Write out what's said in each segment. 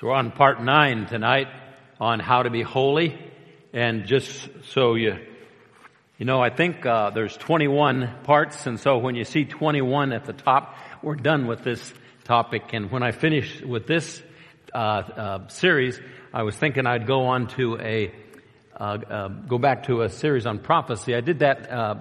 So we're on part nine tonight on how to be holy. And just so you, you know, I think uh, there's 21 parts, and so when you see 21 at the top, we're done with this topic. And when I finish with this uh, uh, series, I was thinking I'd go on to a uh, uh, go back to a series on prophecy. I did that uh,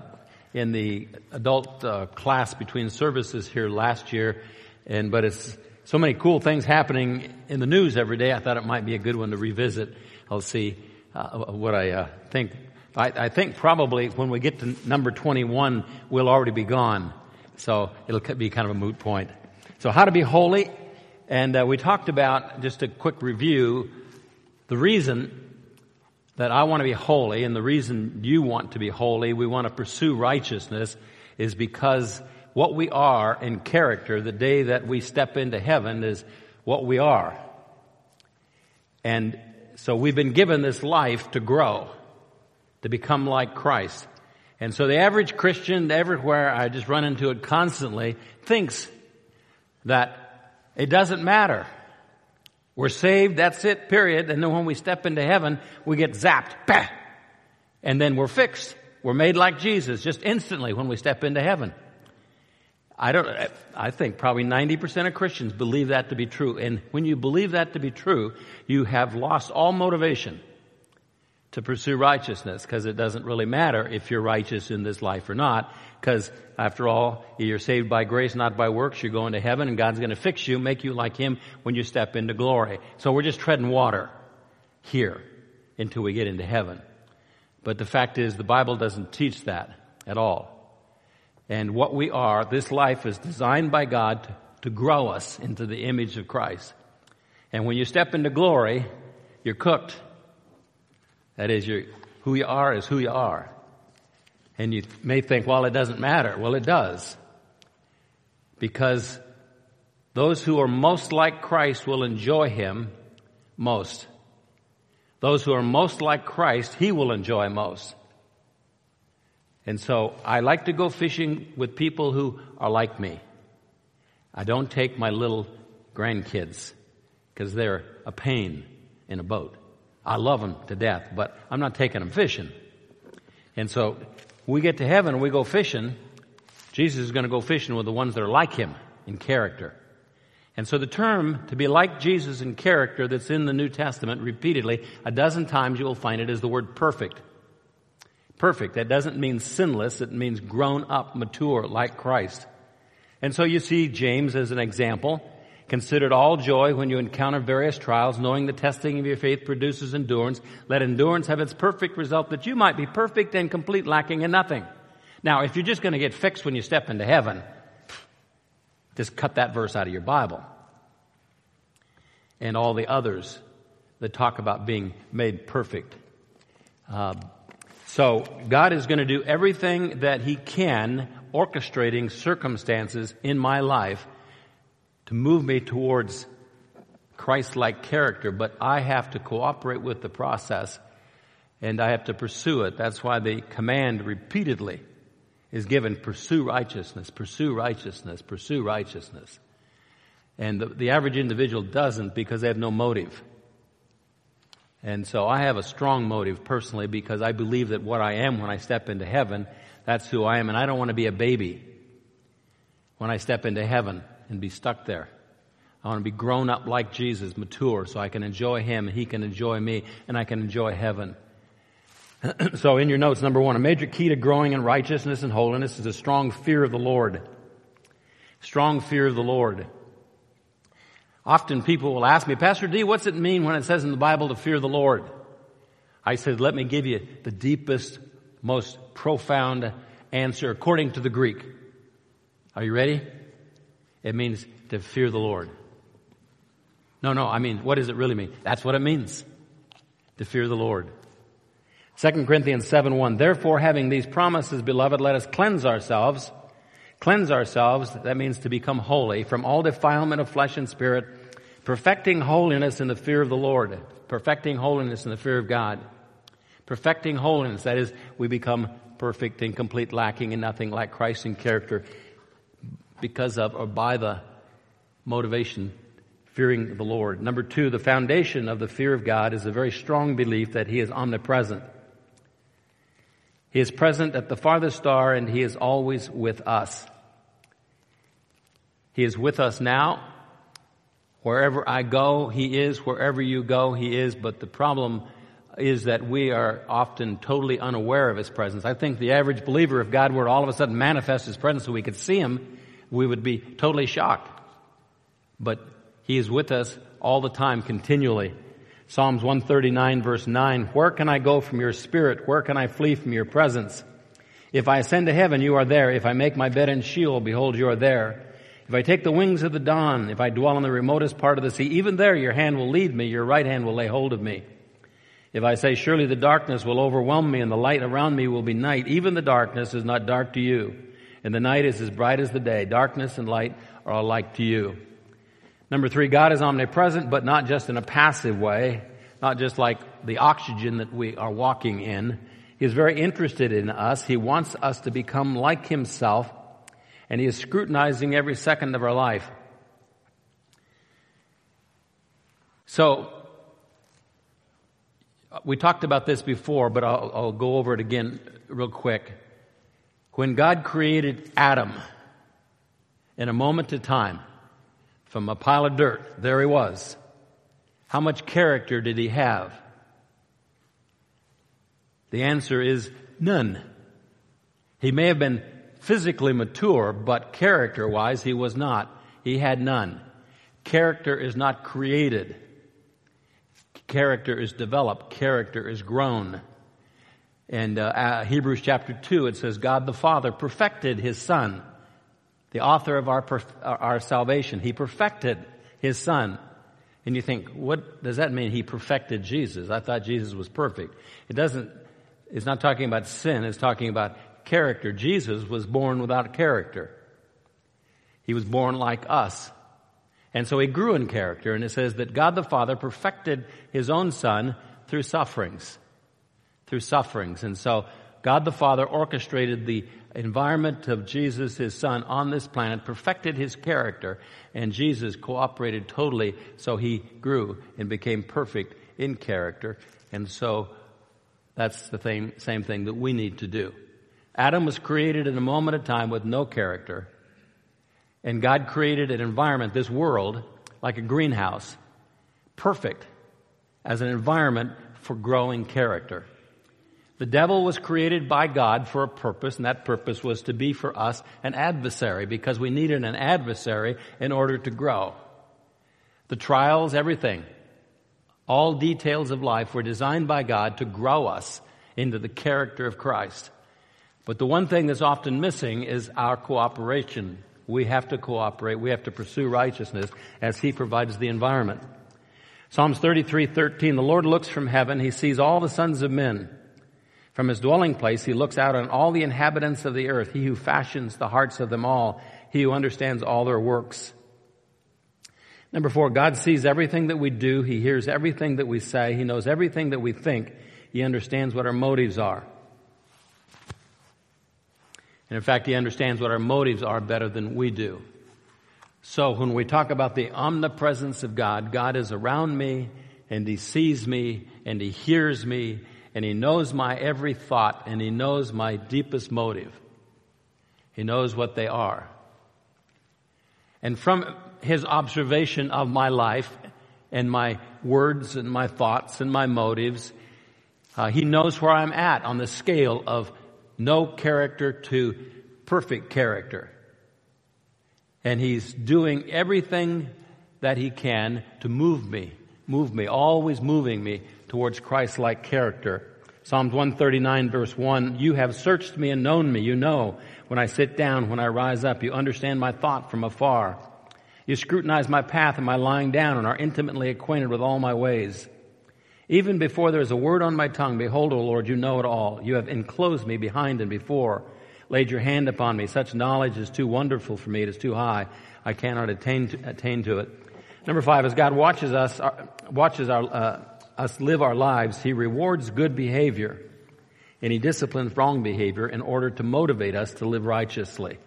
in the adult class between services here last year, and but it's so many cool things happening in the news every day. I thought it might be a good one to revisit. I'll see uh, what I uh, think. I, I, think probably when we get to number 21, we'll already be gone. So it'll be kind of a moot point. So how to be holy. And uh, we talked about, just a quick review, the reason that I want to be holy and the reason you want to be holy, we want to pursue righteousness, is because what we are in character the day that we step into heaven is what we are. And so we've been given this life to grow, to become like Christ. And so the average Christian everywhere, I just run into it constantly, thinks that it doesn't matter. We're saved, that's it, period. And then when we step into heaven, we get zapped. Bah! And then we're fixed. We're made like Jesus just instantly when we step into heaven. I don't, I think probably 90% of Christians believe that to be true. And when you believe that to be true, you have lost all motivation to pursue righteousness because it doesn't really matter if you're righteous in this life or not. Because after all, you're saved by grace, not by works. You're going to heaven and God's going to fix you, make you like Him when you step into glory. So we're just treading water here until we get into heaven. But the fact is the Bible doesn't teach that at all and what we are, this life is designed by God to, to grow us into the image of Christ. And when you step into glory, you're cooked. That is, you who you are is who you are. And you may think, well, it doesn't matter. Well, it does. Because those who are most like Christ will enjoy Him most. Those who are most like Christ, He will enjoy most. And so I like to go fishing with people who are like me. I don't take my little grandkids because they're a pain in a boat. I love them to death, but I'm not taking them fishing. And so we get to heaven and we go fishing. Jesus is going to go fishing with the ones that are like him in character. And so the term to be like Jesus in character that's in the New Testament repeatedly, a dozen times you will find it is the word perfect perfect. That doesn't mean sinless. It means grown up, mature, like Christ. And so you see James as an example. Consider it all joy when you encounter various trials, knowing the testing of your faith produces endurance. Let endurance have its perfect result that you might be perfect and complete, lacking in nothing. Now, if you're just going to get fixed when you step into heaven, just cut that verse out of your Bible. And all the others that talk about being made perfect. Uh, so God is going to do everything that He can, orchestrating circumstances in my life to move me towards Christ-like character, but I have to cooperate with the process and I have to pursue it. That's why the command repeatedly is given, pursue righteousness, pursue righteousness, pursue righteousness. And the, the average individual doesn't because they have no motive. And so I have a strong motive personally because I believe that what I am when I step into heaven, that's who I am. And I don't want to be a baby when I step into heaven and be stuck there. I want to be grown up like Jesus, mature, so I can enjoy Him, and He can enjoy me, and I can enjoy heaven. so in your notes, number one, a major key to growing in righteousness and holiness is a strong fear of the Lord. Strong fear of the Lord. Often people will ask me, Pastor D, what's it mean when it says in the Bible to fear the Lord? I said, let me give you the deepest, most profound answer according to the Greek. Are you ready? It means to fear the Lord. No, no, I mean, what does it really mean? That's what it means. To fear the Lord. 2 Corinthians 7 1. Therefore, having these promises, beloved, let us cleanse ourselves. Cleanse ourselves, that means to become holy, from all defilement of flesh and spirit, Perfecting holiness in the fear of the Lord. Perfecting holiness in the fear of God. Perfecting holiness, that is, we become perfect and complete, lacking in nothing like Christ in character because of or by the motivation, fearing the Lord. Number two, the foundation of the fear of God is a very strong belief that He is omnipresent. He is present at the farthest star and He is always with us. He is with us now. Wherever I go, He is. Wherever you go, He is. But the problem is that we are often totally unaware of His presence. I think the average believer, if God were to all of a sudden manifest His presence so we could see Him, we would be totally shocked. But He is with us all the time, continually. Psalms 139 verse 9, Where can I go from your spirit? Where can I flee from your presence? If I ascend to heaven, you are there. If I make my bed in Sheol, behold, you are there. If I take the wings of the dawn, if I dwell in the remotest part of the sea, even there your hand will lead me, your right hand will lay hold of me. If I say, surely the darkness will overwhelm me and the light around me will be night, even the darkness is not dark to you. And the night is as bright as the day. Darkness and light are alike to you. Number three, God is omnipresent, but not just in a passive way, not just like the oxygen that we are walking in. He is very interested in us. He wants us to become like Himself, and He is scrutinizing every second of our life. So, we talked about this before, but I'll, I'll go over it again real quick. When God created Adam in a moment of time from a pile of dirt, there he was. How much character did he have? The answer is none. He may have been physically mature, but character wise, he was not. He had none. Character is not created. Character is developed. Character is grown. And uh, uh, Hebrews chapter 2, it says, God the Father perfected His Son, the author of our, our salvation. He perfected His Son. And you think, what does that mean? He perfected Jesus. I thought Jesus was perfect. It doesn't, it's not talking about sin, it's talking about character. Jesus was born without character. He was born like us. And so he grew in character, and it says that God the Father perfected his own Son through sufferings through sufferings. And so God the Father orchestrated the environment of Jesus, his son, on this planet, perfected his character, and Jesus cooperated totally so he grew and became perfect in character. And so that's the same, same thing that we need to do. Adam was created in a moment of time with no character, and God created an environment, this world, like a greenhouse, perfect as an environment for growing character. The devil was created by God for a purpose, and that purpose was to be for us an adversary because we needed an adversary in order to grow. The trials, everything, all details of life were designed by God to grow us into the character of Christ. But the one thing that's often missing is our cooperation. We have to cooperate. We have to pursue righteousness as He provides the environment. Psalms 33, 13, the Lord looks from heaven. He sees all the sons of men. From his dwelling place, he looks out on all the inhabitants of the earth, he who fashions the hearts of them all, he who understands all their works. Number four, God sees everything that we do. He hears everything that we say. He knows everything that we think. He understands what our motives are. And in fact, he understands what our motives are better than we do. So when we talk about the omnipresence of God, God is around me and he sees me and he hears me and He knows my every thought and He knows my deepest motive. He knows what they are. And from His observation of my life and my words and my thoughts and my motives, uh, He knows where I'm at on the scale of no character to perfect character. And He's doing everything that He can to move me, move me, always moving me towards Christ-like character. Psalms 139 verse 1, you have searched me and known me. You know when I sit down, when I rise up. You understand my thought from afar. You scrutinize my path and my lying down and are intimately acquainted with all my ways. Even before there is a word on my tongue, behold, O Lord, you know it all. You have enclosed me behind and before, laid your hand upon me. Such knowledge is too wonderful for me. It is too high. I cannot attain to, attain to it. Number five, as God watches us, uh, watches our, uh, us live our lives, He rewards good behavior and He disciplines wrong behavior in order to motivate us to live righteously.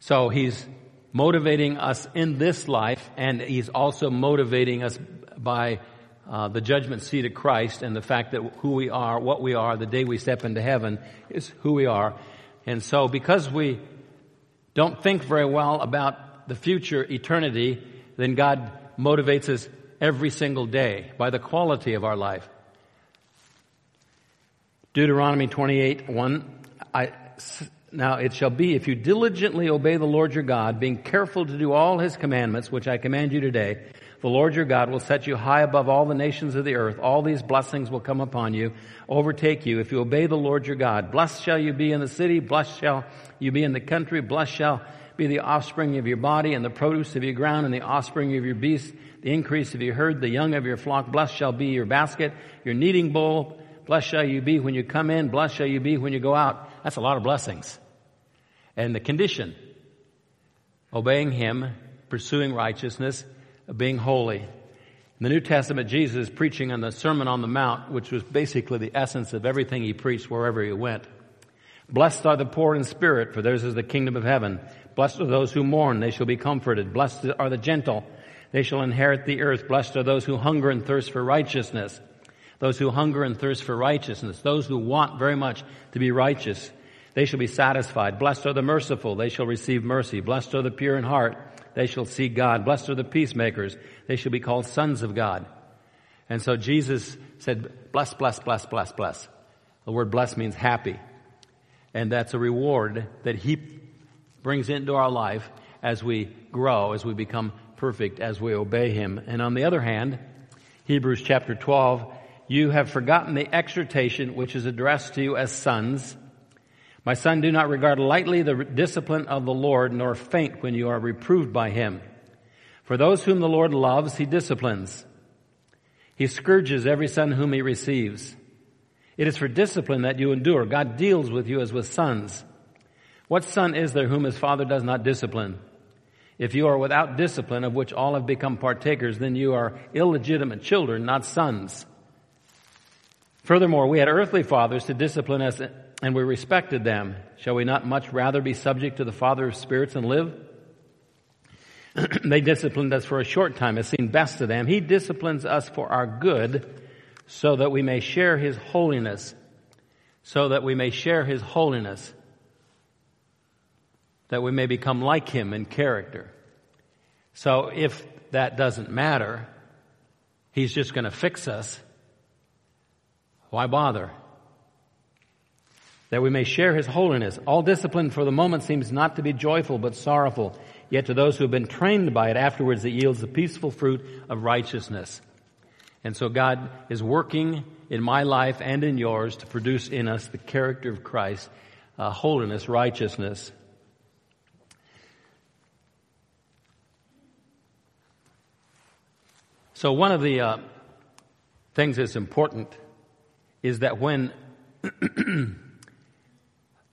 So He's motivating us in this life, and He's also motivating us by uh, the judgment seat of Christ and the fact that who we are, what we are, the day we step into heaven is who we are. And so because we don't think very well about the future eternity, then God motivates us every single day by the quality of our life. Deuteronomy 28, 1, I, now it shall be if you diligently obey the Lord your God, being careful to do all his commandments, which I command you today, the Lord your God will set you high above all the nations of the earth. All these blessings will come upon you, overtake you, if you obey the Lord your God. Blessed shall you be in the city, blessed shall you be in the country, blessed shall be the offspring of your body, and the produce of your ground, and the offspring of your beasts, the increase of your herd, the young of your flock. Blessed shall be your basket, your kneading bowl. Blessed shall you be when you come in, blessed shall you be when you go out. That's a lot of blessings. And the condition, obeying Him, pursuing righteousness, being holy. In the New Testament, Jesus is preaching on the Sermon on the Mount, which was basically the essence of everything he preached wherever he went. Blessed are the poor in spirit, for theirs is the kingdom of heaven. Blessed are those who mourn, they shall be comforted. Blessed are the gentle, they shall inherit the earth. Blessed are those who hunger and thirst for righteousness. Those who hunger and thirst for righteousness. Those who want very much to be righteous. They shall be satisfied. Blessed are the merciful, they shall receive mercy. Blessed are the pure in heart, they shall see God. Blessed are the peacemakers. They shall be called sons of God. And so Jesus said, bless, bless, bless, bless, bless. The word bless means happy. And that's a reward that He brings into our life as we grow, as we become perfect, as we obey Him. And on the other hand, Hebrews chapter 12, you have forgotten the exhortation which is addressed to you as sons. My son, do not regard lightly the discipline of the Lord, nor faint when you are reproved by him. For those whom the Lord loves, he disciplines. He scourges every son whom he receives. It is for discipline that you endure. God deals with you as with sons. What son is there whom his father does not discipline? If you are without discipline, of which all have become partakers, then you are illegitimate children, not sons. Furthermore, we had earthly fathers to discipline us and we respected them. Shall we not much rather be subject to the Father of spirits and live? they disciplined us for a short time. It seemed best to them. He disciplines us for our good so that we may share His holiness. So that we may share His holiness. That we may become like Him in character. So if that doesn't matter, He's just going to fix us. Why bother? that we may share his holiness. All discipline for the moment seems not to be joyful, but sorrowful. Yet to those who have been trained by it, afterwards it yields the peaceful fruit of righteousness. And so God is working in my life and in yours to produce in us the character of Christ, uh, holiness, righteousness. So one of the uh, things that's important is that when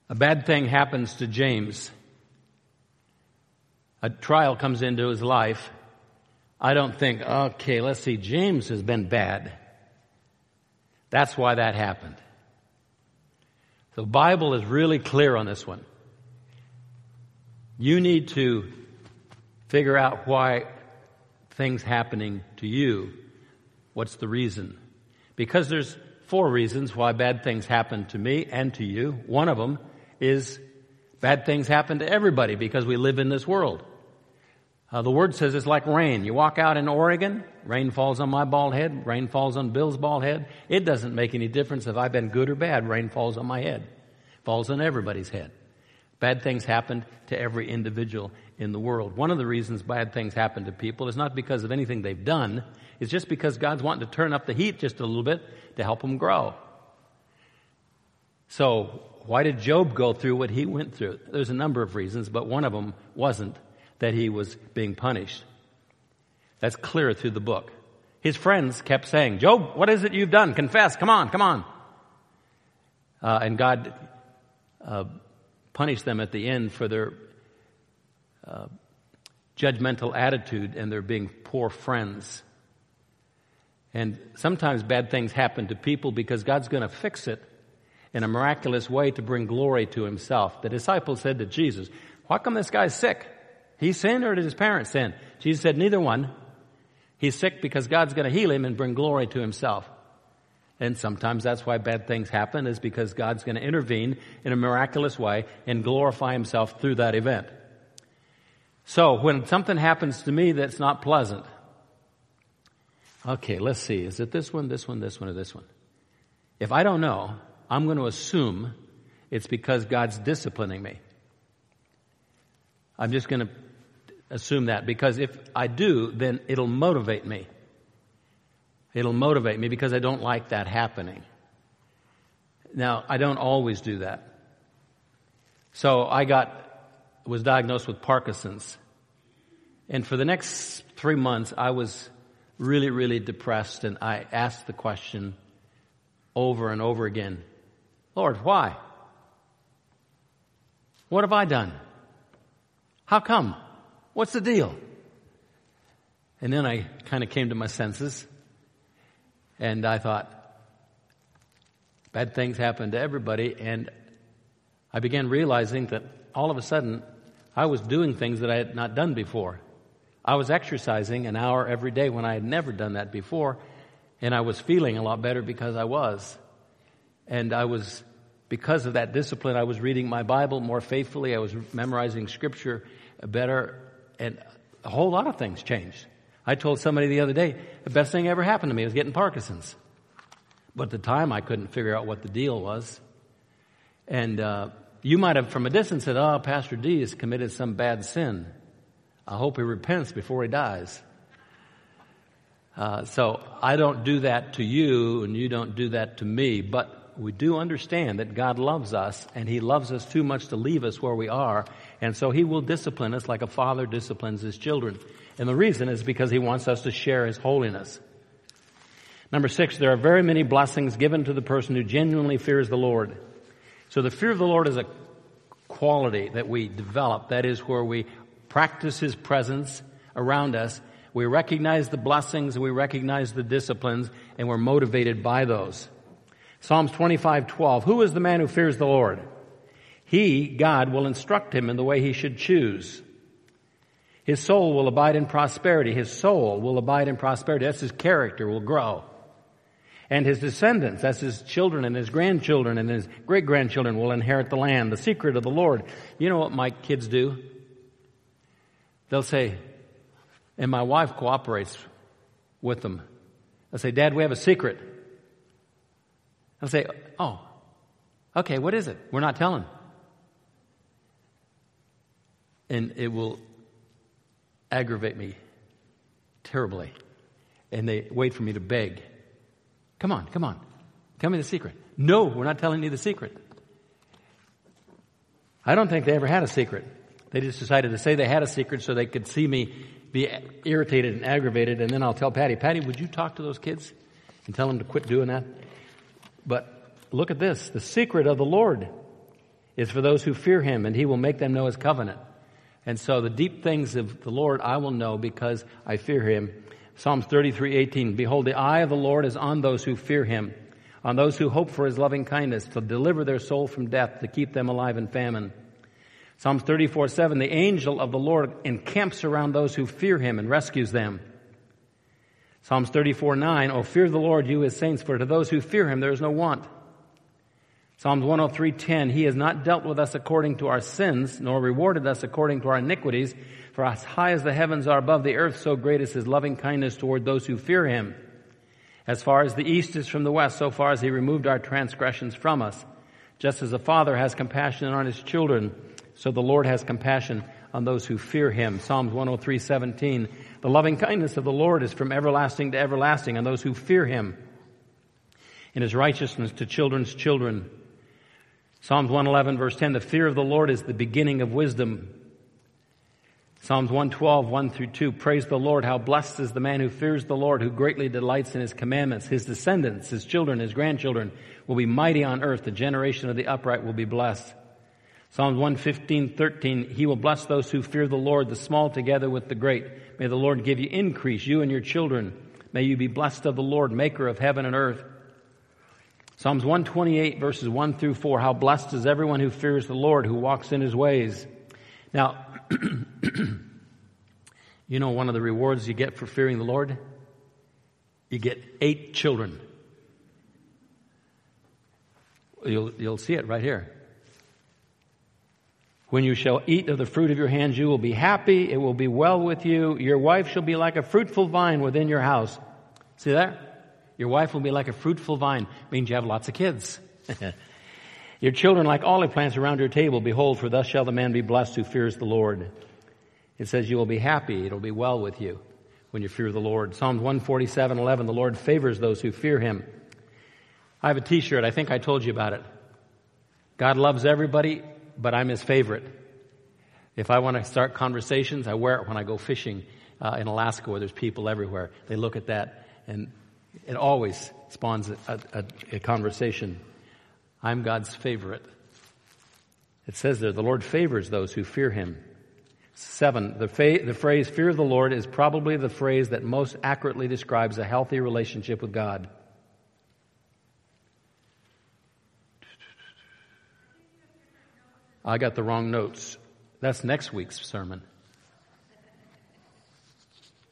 A bad thing happens to James. A trial comes into his life. I don't think, okay, let's see, James has been bad. That's why that happened. The Bible is really clear on this one. You need to figure out why things happening to you. What's the reason? Because there's four reasons why bad things happen to me and to you. One of them is bad things happen to everybody because we live in this world. Uh, the word says it's like rain. You walk out in Oregon, rain falls on my bald head, rain falls on Bill's bald head. It doesn't make any difference if I've been good or bad. Rain falls on my head, falls on everybody's head. Bad things happen to every individual in the world. One of the reasons bad things happen to people is not because of anything they've done. It's just because God's wanting to turn up the heat just a little bit to help them grow. So why did Job go through what he went through? There's a number of reasons, but one of them wasn't that he was being punished. That's clear through the book. His friends kept saying, Job, what is it you've done? Confess. Come on, come on. Uh, and God uh, punished them at the end for their uh, judgmental attitude and their being poor friends. And sometimes bad things happen to people because God's going to fix it in a miraculous way to bring glory to himself. The disciples said to Jesus, How come this guy's sick? He sinned or did his parents sin? Jesus said neither one. He's sick because God's going to heal him and bring glory to himself. And sometimes that's why bad things happen is because God's going to intervene in a miraculous way and glorify himself through that event. So when something happens to me that's not pleasant, okay, let's see. Is it this one, this one, this one, or this one? If I don't know, I'm going to assume it's because God's disciplining me. I'm just going to assume that because if I do, then it'll motivate me. It'll motivate me because I don't like that happening. Now, I don't always do that. So I got, was diagnosed with Parkinson's. And for the next three months, I was really, really depressed and I asked the question over and over again, Lord, why? What have I done? How come? What's the deal? And then I kind of came to my senses and I thought, bad things happen to everybody. And I began realizing that all of a sudden I was doing things that I had not done before. I was exercising an hour every day when I had never done that before. And I was feeling a lot better because I was. And I was, because of that discipline, I was reading my Bible more faithfully. I was memorizing scripture better. And a whole lot of things changed. I told somebody the other day, the best thing ever happened to me was getting Parkinson's. But at the time, I couldn't figure out what the deal was. And uh, you might have, from a distance, said, "Oh, Pastor D has committed some bad sin. I hope he repents before he dies." Uh, so I don't do that to you, and you don't do that to me. But we do understand that God loves us, and He loves us too much to leave us where we are, and so He will discipline us like a father disciplines his children. And the reason is because he wants us to share his holiness. Number six, there are very many blessings given to the person who genuinely fears the Lord. So the fear of the Lord is a quality that we develop. That is where we practice his presence around us. We recognize the blessings, we recognize the disciplines, and we're motivated by those. Psalms 25:12. Who is the man who fears the Lord? He, God, will instruct him in the way he should choose. His soul will abide in prosperity. His soul will abide in prosperity. That's his character will grow. And his descendants, that's his children and his grandchildren and his great grandchildren will inherit the land. The secret of the Lord. You know what my kids do? They'll say, and my wife cooperates with them. They'll say, Dad, we have a secret. I'll say, oh, okay, what is it? We're not telling. And it will aggravate me terribly. And they wait for me to beg. Come on, come on. Tell me the secret. No, we're not telling you the secret. I don't think they ever had a secret. They just decided to say they had a secret so they could see me be irritated and aggravated, and then I'll tell Patty, Patty, would you talk to those kids and tell them to quit doing that? But look at this. The secret of the Lord is for those who fear him, and he will make them know his covenant. And so the deep things of the Lord I will know because I fear him. Psalms 33, 18. Behold, the eye of the Lord is on those who fear him, on those who hope for his loving kindness, to deliver their soul from death, to keep them alive in famine. Psalms 34, 7. The angel of the Lord encamps around those who fear him and rescues them. Psalms 34, 9. Oh, fear the Lord, you his saints, for to those who fear him there is no want. Psalms 103:10 He has not dealt with us according to our sins nor rewarded us according to our iniquities. For as high as the heavens are above the earth so great is his loving kindness toward those who fear him. As far as the east is from the west so far as he removed our transgressions from us. Just as a father has compassion on his children so the Lord has compassion on those who fear him. Psalms 103:17 The loving kindness of the Lord is from everlasting to everlasting on those who fear him. In his righteousness to children's children Psalms 111 verse 10, the fear of the Lord is the beginning of wisdom. Psalms 112, 1 through 2, praise the Lord, how blessed is the man who fears the Lord, who greatly delights in his commandments. His descendants, his children, his grandchildren will be mighty on earth. The generation of the upright will be blessed. Psalms 115, 13, he will bless those who fear the Lord, the small together with the great. May the Lord give you increase, you and your children. May you be blessed of the Lord, maker of heaven and earth. Psalms 128 verses 1 through 4, how blessed is everyone who fears the Lord, who walks in his ways. Now, You know one of the rewards you get for fearing the Lord? You get eight children. You'll, you'll see it right here. When you shall eat of the fruit of your hands, you will be happy. It will be well with you. Your wife shall be like a fruitful vine within your house. See that? Your wife will be like a fruitful vine. Means you have lots of kids. your children like olive plants around your table. Behold, for thus shall the man be blessed who fears the Lord. It says you will be happy. It'll be well with you when you fear the Lord. Psalms 147, 11, the Lord favors those who fear him. I have a t-shirt. I think I told you about it. God loves everybody, but I'm his favorite. If I want to start conversations, I wear it when I go fishing uh, in Alaska where there's people everywhere. They look at that and it always spawns a, a, a conversation. I'm God's favorite. It says there, the Lord favors those who fear him. Seven, the, fa- the phrase fear of the Lord is probably the phrase that most accurately describes a healthy relationship with God. I got the wrong notes. That's next week's sermon.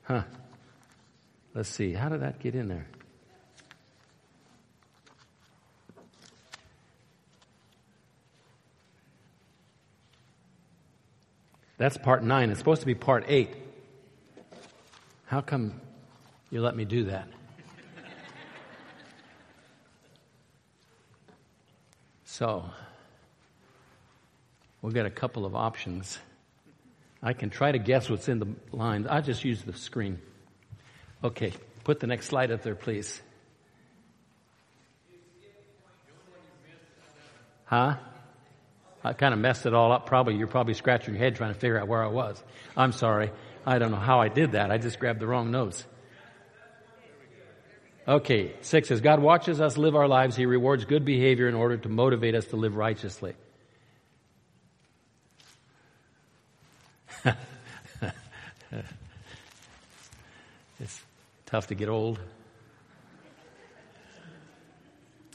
Huh. Let's see. How did that get in there? That's part nine. It's supposed to be part eight. How come you let me do that? So, we'll get a couple of options. I can try to guess what's in the lines. I'll just use the screen. Okay, put the next slide up there, please. Huh? I kind of messed it all up. Probably you're probably scratching your head trying to figure out where I was. I'm sorry. I don't know how I did that. I just grabbed the wrong notes. Okay, six says God watches us live our lives. He rewards good behavior in order to motivate us to live righteously. it's tough to get old.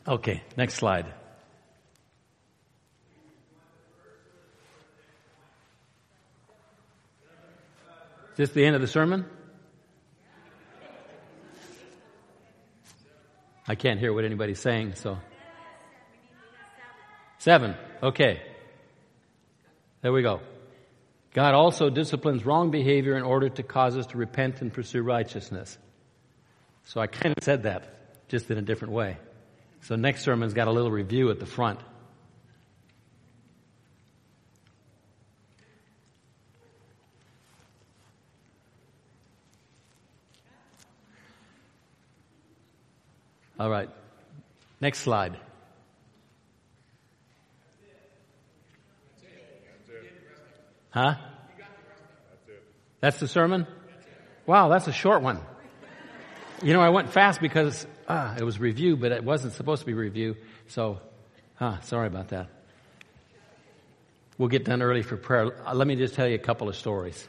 Okay, next slide. Is this the end of the sermon? I can't hear what anybody's saying, so. Seven. Okay. There we go. God also disciplines wrong behavior in order to cause us to repent and pursue righteousness. So I kind of said that, just in a different way. So next sermon's got a little review at the front. All right. Next slide. Huh? That's the sermon? Wow, that's a short one. You know, I went fast because ah, it was review, but it wasn't supposed to be review. So, huh, sorry about that. We'll get done early for prayer. Uh, let me just tell you a couple of stories.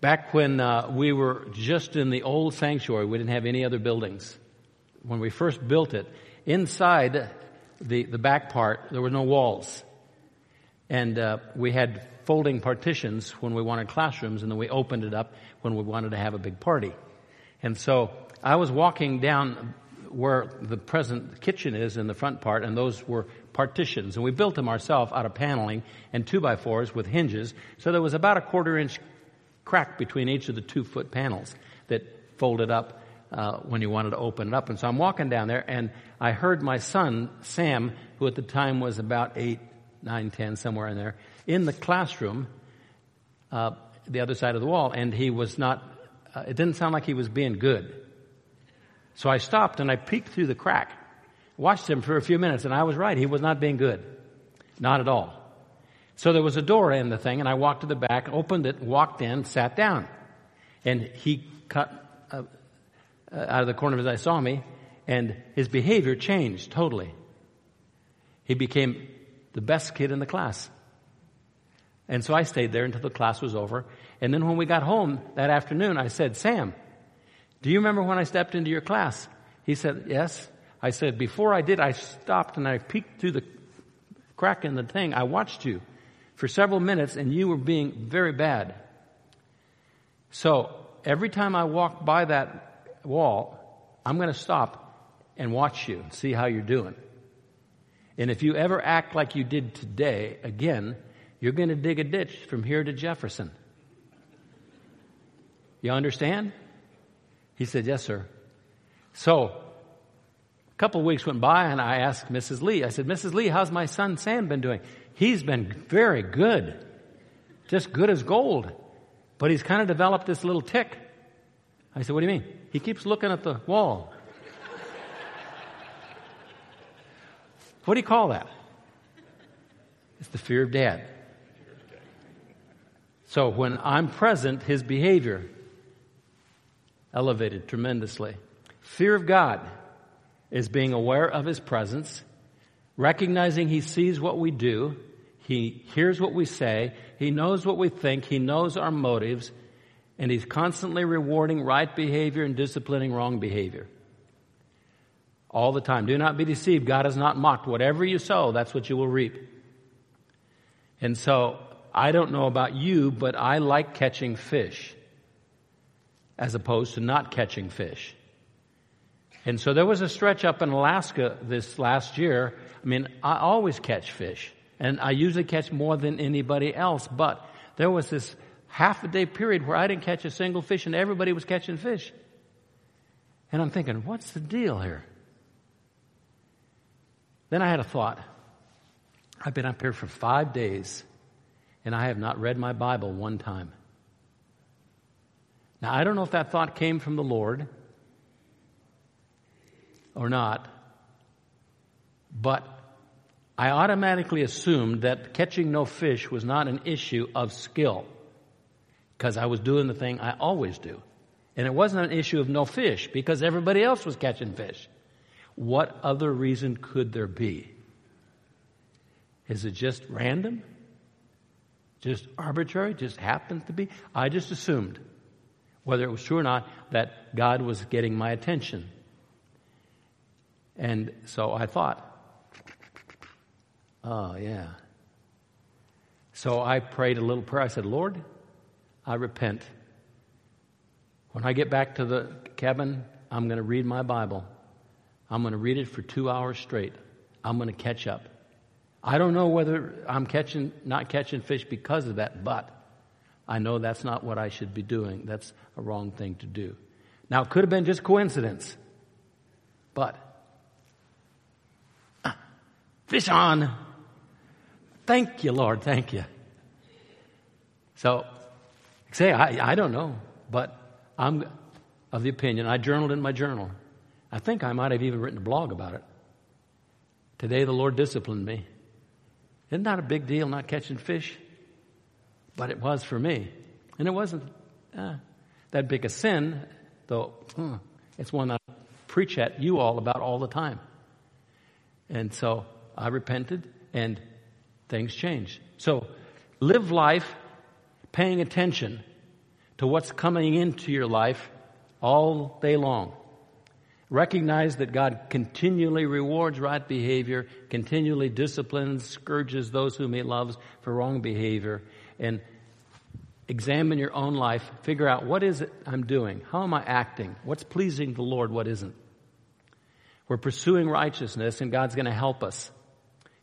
Back when uh, we were just in the old sanctuary, we didn't have any other buildings. When we first built it, inside the, the back part, there were no walls. And uh, we had folding partitions when we wanted classrooms, and then we opened it up when we wanted to have a big party. And so I was walking down where the present kitchen is in the front part, and those were partitions. And we built them ourselves out of paneling and two by fours with hinges. So there was about a quarter inch crack between each of the two foot panels that folded up uh, when you wanted to open it up. And so I'm walking down there, and I heard my son Sam, who at the time was about eight, nine, ten, somewhere in there, in the classroom, uh, the other side of the wall, and he was not. Uh, it didn't sound like he was being good. So I stopped and I peeked through the crack, watched him for a few minutes, and I was right. He was not being good, not at all. So there was a door in the thing, and I walked to the back, opened it, walked in, sat down. And he cut uh, uh, out of the corner of his eye, saw me, and his behavior changed totally. He became the best kid in the class. And so I stayed there until the class was over. And then when we got home that afternoon, I said, Sam, do you remember when I stepped into your class? He said, yes. I said, before I did, I stopped and I peeked through the crack in the thing. I watched you for several minutes and you were being very bad. So every time I walk by that wall, I'm going to stop and watch you and see how you're doing. And if you ever act like you did today, again, you're going to dig a ditch from here to Jefferson. You understand? He said, Yes, sir. So, a couple of weeks went by and I asked Mrs. Lee, I said, Mrs. Lee, how's my son Sam been doing? He's been very good. Just good as gold. But he's kind of developed this little tic. I said, What do you mean? He keeps looking at the wall. what do you call that? It's the fear of dad. So when I'm present, his behavior elevated tremendously. Fear of God is being aware of his presence, recognizing he sees what we do, he hears what we say, he knows what we think, he knows our motives, and he's constantly rewarding right behavior and disciplining wrong behavior. All the time. Do not be deceived. God is not mocked. Whatever you sow, that's what you will reap. And so, I don't know about you, but I like catching fish as opposed to not catching fish. And so there was a stretch up in Alaska this last year. I mean, I always catch fish and I usually catch more than anybody else, but there was this half a day period where I didn't catch a single fish and everybody was catching fish. And I'm thinking, what's the deal here? Then I had a thought. I've been up here for five days and I have not read my Bible one time. Now, I don't know if that thought came from the Lord or not, but I automatically assumed that catching no fish was not an issue of skill because I was doing the thing I always do. And it wasn't an issue of no fish because everybody else was catching fish. What other reason could there be? Is it just random? Just arbitrary? Just happened to be? I just assumed whether it was true or not, that God was getting my attention. And so I thought, oh, yeah. So I prayed a little prayer. I said, Lord, I repent. When I get back to the cabin, I'm going to read my Bible. I'm going to read it for two hours straight. I'm going to catch up. I don't know whether I'm catching, not catching fish because of that, but I know that's not what I should be doing. That's a wrong thing to do. Now, it could have been just coincidence, but uh, fish on. Thank you, Lord. Thank you. So, say, I, I don't know, but I'm of the opinion. I journaled in my journal. I think I might have even written a blog about it. Today, the Lord disciplined me. That a big deal, not catching fish? But it was for me. And it wasn't uh, that big a sin, though uh, it's one I preach at you all about all the time. And so I repented and things changed. So live life paying attention to what's coming into your life all day long. Recognize that God continually rewards right behavior, continually disciplines, scourges those whom He loves for wrong behavior, and examine your own life. Figure out what is it I'm doing? How am I acting? What's pleasing the Lord? What isn't? We're pursuing righteousness and God's going to help us.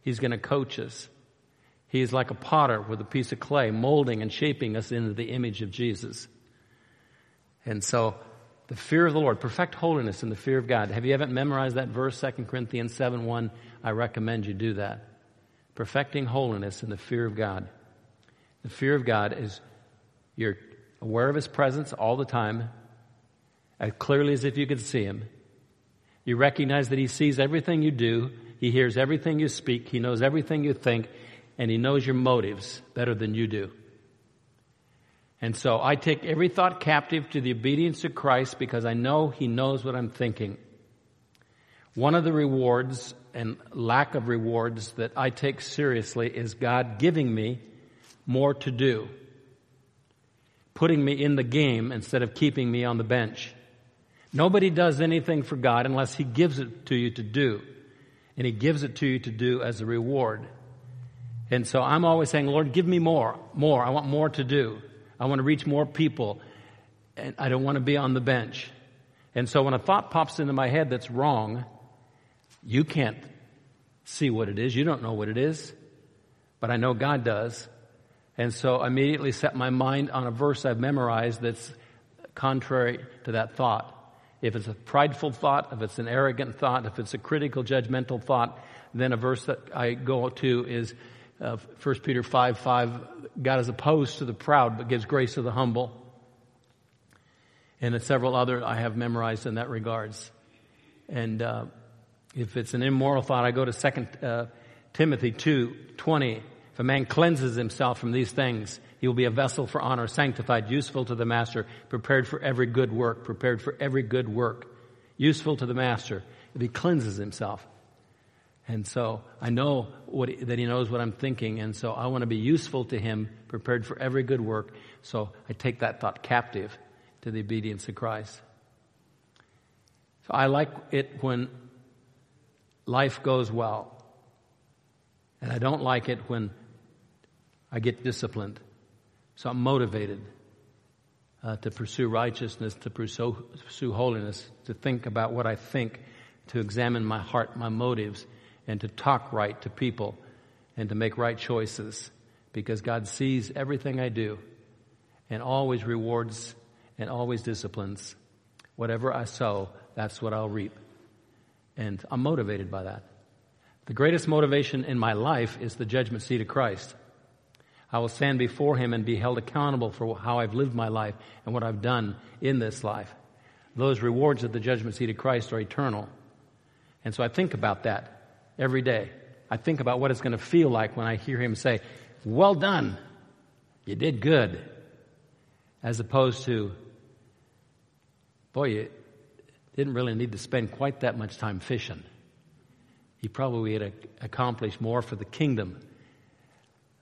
He's going to coach us. He's like a potter with a piece of clay, molding and shaping us into the image of Jesus. And so, the fear of the Lord, perfect holiness in the fear of God. Have you haven't memorized that verse, 2 Corinthians 7 1? I recommend you do that. Perfecting holiness in the fear of God. The fear of God is you're aware of His presence all the time, as clearly as if you could see Him. You recognize that He sees everything you do, He hears everything you speak, He knows everything you think, and He knows your motives better than you do. And so I take every thought captive to the obedience of Christ because I know He knows what I'm thinking. One of the rewards and lack of rewards that I take seriously is God giving me more to do, putting me in the game instead of keeping me on the bench. Nobody does anything for God unless He gives it to you to do. And He gives it to you to do as a reward. And so I'm always saying, Lord, give me more, more. I want more to do. I want to reach more people. and I don't want to be on the bench. And so when a thought pops into my head that's wrong, you can't see what it is. You don't know what it is, but I know God does. And so I immediately set my mind on a verse I've memorized that's contrary to that thought. If it's a prideful thought, if it's an arrogant thought, if it's a critical, judgmental thought, then a verse that I go to is uh, 1 Peter 5 5. God is opposed to the proud, but gives grace to the humble. And several other I have memorized in that regards. And uh, if it's an immoral thought, I go to 2 uh, Timothy 2 20. If a man cleanses himself from these things, he will be a vessel for honor, sanctified, useful to the master, prepared for every good work, prepared for every good work, useful to the master if he cleanses himself. And so I know what, that he knows what I'm thinking, and so I want to be useful to him, prepared for every good work. So I take that thought captive to the obedience of Christ. So I like it when life goes well. And I don't like it when I get disciplined. So I'm motivated uh, to pursue righteousness, to pursue, pursue holiness, to think about what I think, to examine my heart, my motives, and to talk right to people and to make right choices because God sees everything I do and always rewards and always disciplines. Whatever I sow, that's what I'll reap. And I'm motivated by that. The greatest motivation in my life is the judgment seat of Christ. I will stand before him and be held accountable for how I've lived my life and what I've done in this life. Those rewards at the judgment seat of Christ are eternal. And so I think about that every day. I think about what it's going to feel like when I hear him say, Well done. You did good. As opposed to, Boy, you didn't really need to spend quite that much time fishing. You probably had accomplished more for the kingdom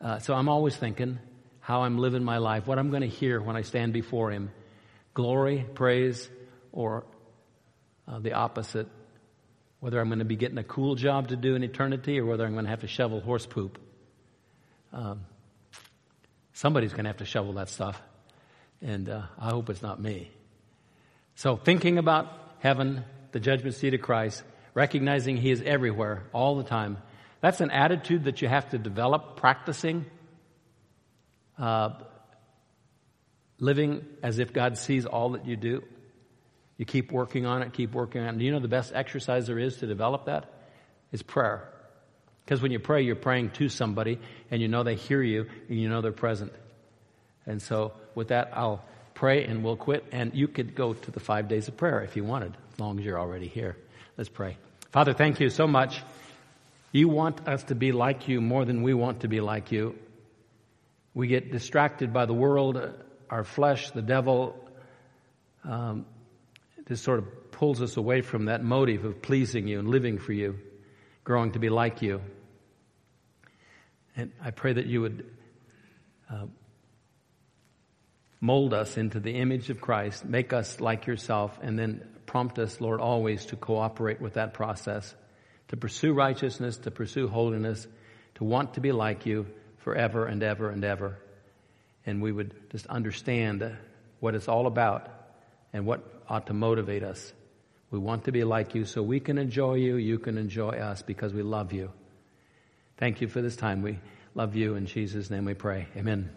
uh, so I'm always thinking how I'm living my life, what I'm going to hear when I stand before Him glory, praise, or uh, the opposite. Whether I'm going to be getting a cool job to do in eternity or whether I'm going to have to shovel horse poop. Um, somebody's going to have to shovel that stuff. And uh, I hope it's not me. So thinking about heaven, the judgment seat of Christ, recognizing He is everywhere all the time, that's an attitude that you have to develop practicing. Uh, living as if God sees all that you do. You keep working on it, keep working on it. Do you know the best exercise there is to develop that? Is prayer. Because when you pray, you're praying to somebody and you know they hear you and you know they're present. And so with that, I'll pray and we'll quit. And you could go to the five days of prayer if you wanted, as long as you're already here. Let's pray. Father, thank you so much you want us to be like you more than we want to be like you. We get distracted by the world, our flesh, the devil. Um, this sort of pulls us away from that motive of pleasing you and living for you, growing to be like you. And I pray that you would uh, mold us into the image of Christ, make us like yourself, and then prompt us, Lord, always to cooperate with that process to pursue righteousness, to pursue holiness, to want to be like you forever and ever and ever. And we would just understand what it's all about and what ought to motivate us. We want to be like you so we can enjoy you, you can enjoy us because we love you. Thank you for this time. We love you. In Jesus' name we pray. Amen.